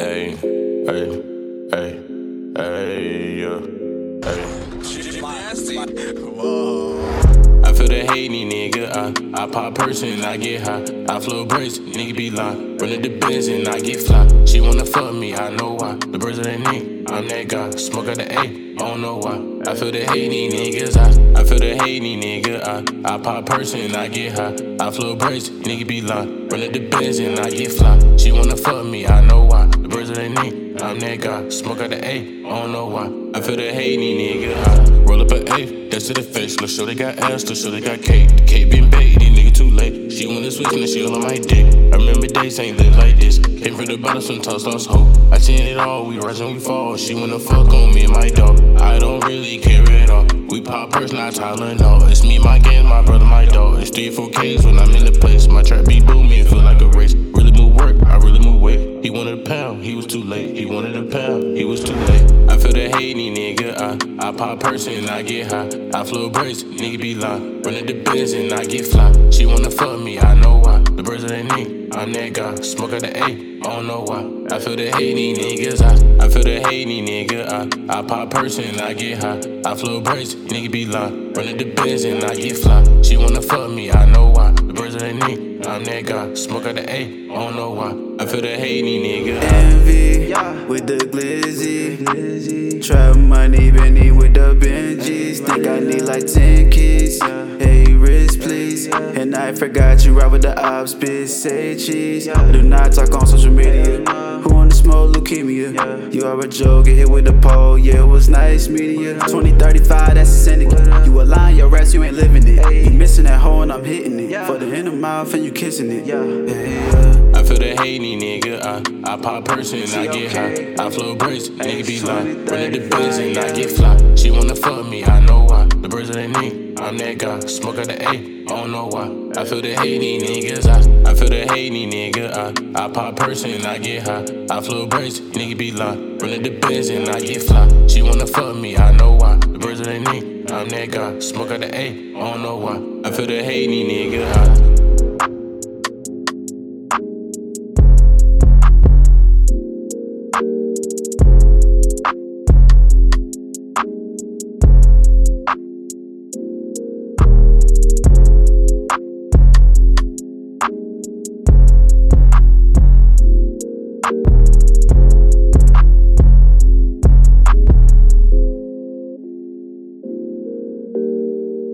Hey, hey, hey, hey, yeah, hey. I feel the hate, nigga. I, I pop person, and I get high. I flow braids, nigga be lying. Run the Benz and I get fly. She wanna fuck me, I know why. The birds of that knee, I'm that guy. Smoke out the A, I don't know why. I feel the hate, niggas. I, I the nigga. I, I pop person, I get high. I flow braids, nigga be lying. Run at the Benz and I get fly. She wanna fuck me, I know why. The birds of that knee, I'm that guy. Smoke out the A, I don't know why. I feel the hate, nigga. I roll up an A, that's to the face. Let's show they got ass, let's show they got cake. The cake been baked, these nigga too late. She wanna switch and she on my dick. I remember days ain't lit like this. Came from the bottom, some toss, lost hope. I seen it all, we rise and we fall. She wanna fuck on me and my dog. I don't really care pop purse, not Tylenol. It's me, my gang, my brother, my dog. It's three, four K's when I'm in the place. My trap be booming, feel like a race. Really move work, I really move weight. He wanted a pound, he was too late. He wanted a pound, he was too late. I feel the hate, nigga. I, I pop person, I get high. I flow braids, nigga be lying. Run the Benz and I get fly. She wanna fuck me, I know why. The birds of that knee, I'm that guy. Smoke out the A, I don't know why. I feel the hate, niggas. I, I feel the hate, nigga. I, I pop person, I get high. I flow braids, nigga be lying. Run the Benz and I get fly. She wanna fuck me, I know why. The birds of that knee, I'm that guy. Smoke out the A, I don't know why. I feel the hate, nigga. Envy yeah. with the glizzy. Trap money, Benny with the Benjis. Think I need like 10 forgot you ride with the ops, bitch. Say cheese. I do not talk on social media. Who the smoke, leukemia? You are a joke, get hit with the pole. Yeah, it was nice meeting you. 2035, that's a syndicate. You a lying, your ass, you ain't living it. You missing that hole and I'm hitting it. For the in the mouth and you kissing it. Yeah, yeah. I feel the hate, nigga. I, I pop person, and I get high. I flow braids, nigga be lying. Run the Benz and I get fly. She wanna fuck me, I know why. The birds of that knee, I'm that guy. Smoke out the A, don't know why. I feel the hate, niggas. I, I feel the hate, nigga. I, I pop person, and I get high. I flow braids, nigga be lying. Run the Benz and I get fly. She wanna fuck me, I know why. The birds of that knee, I'm that guy. Smoke out the A, I don't know why. I feel the hate, nigga. I,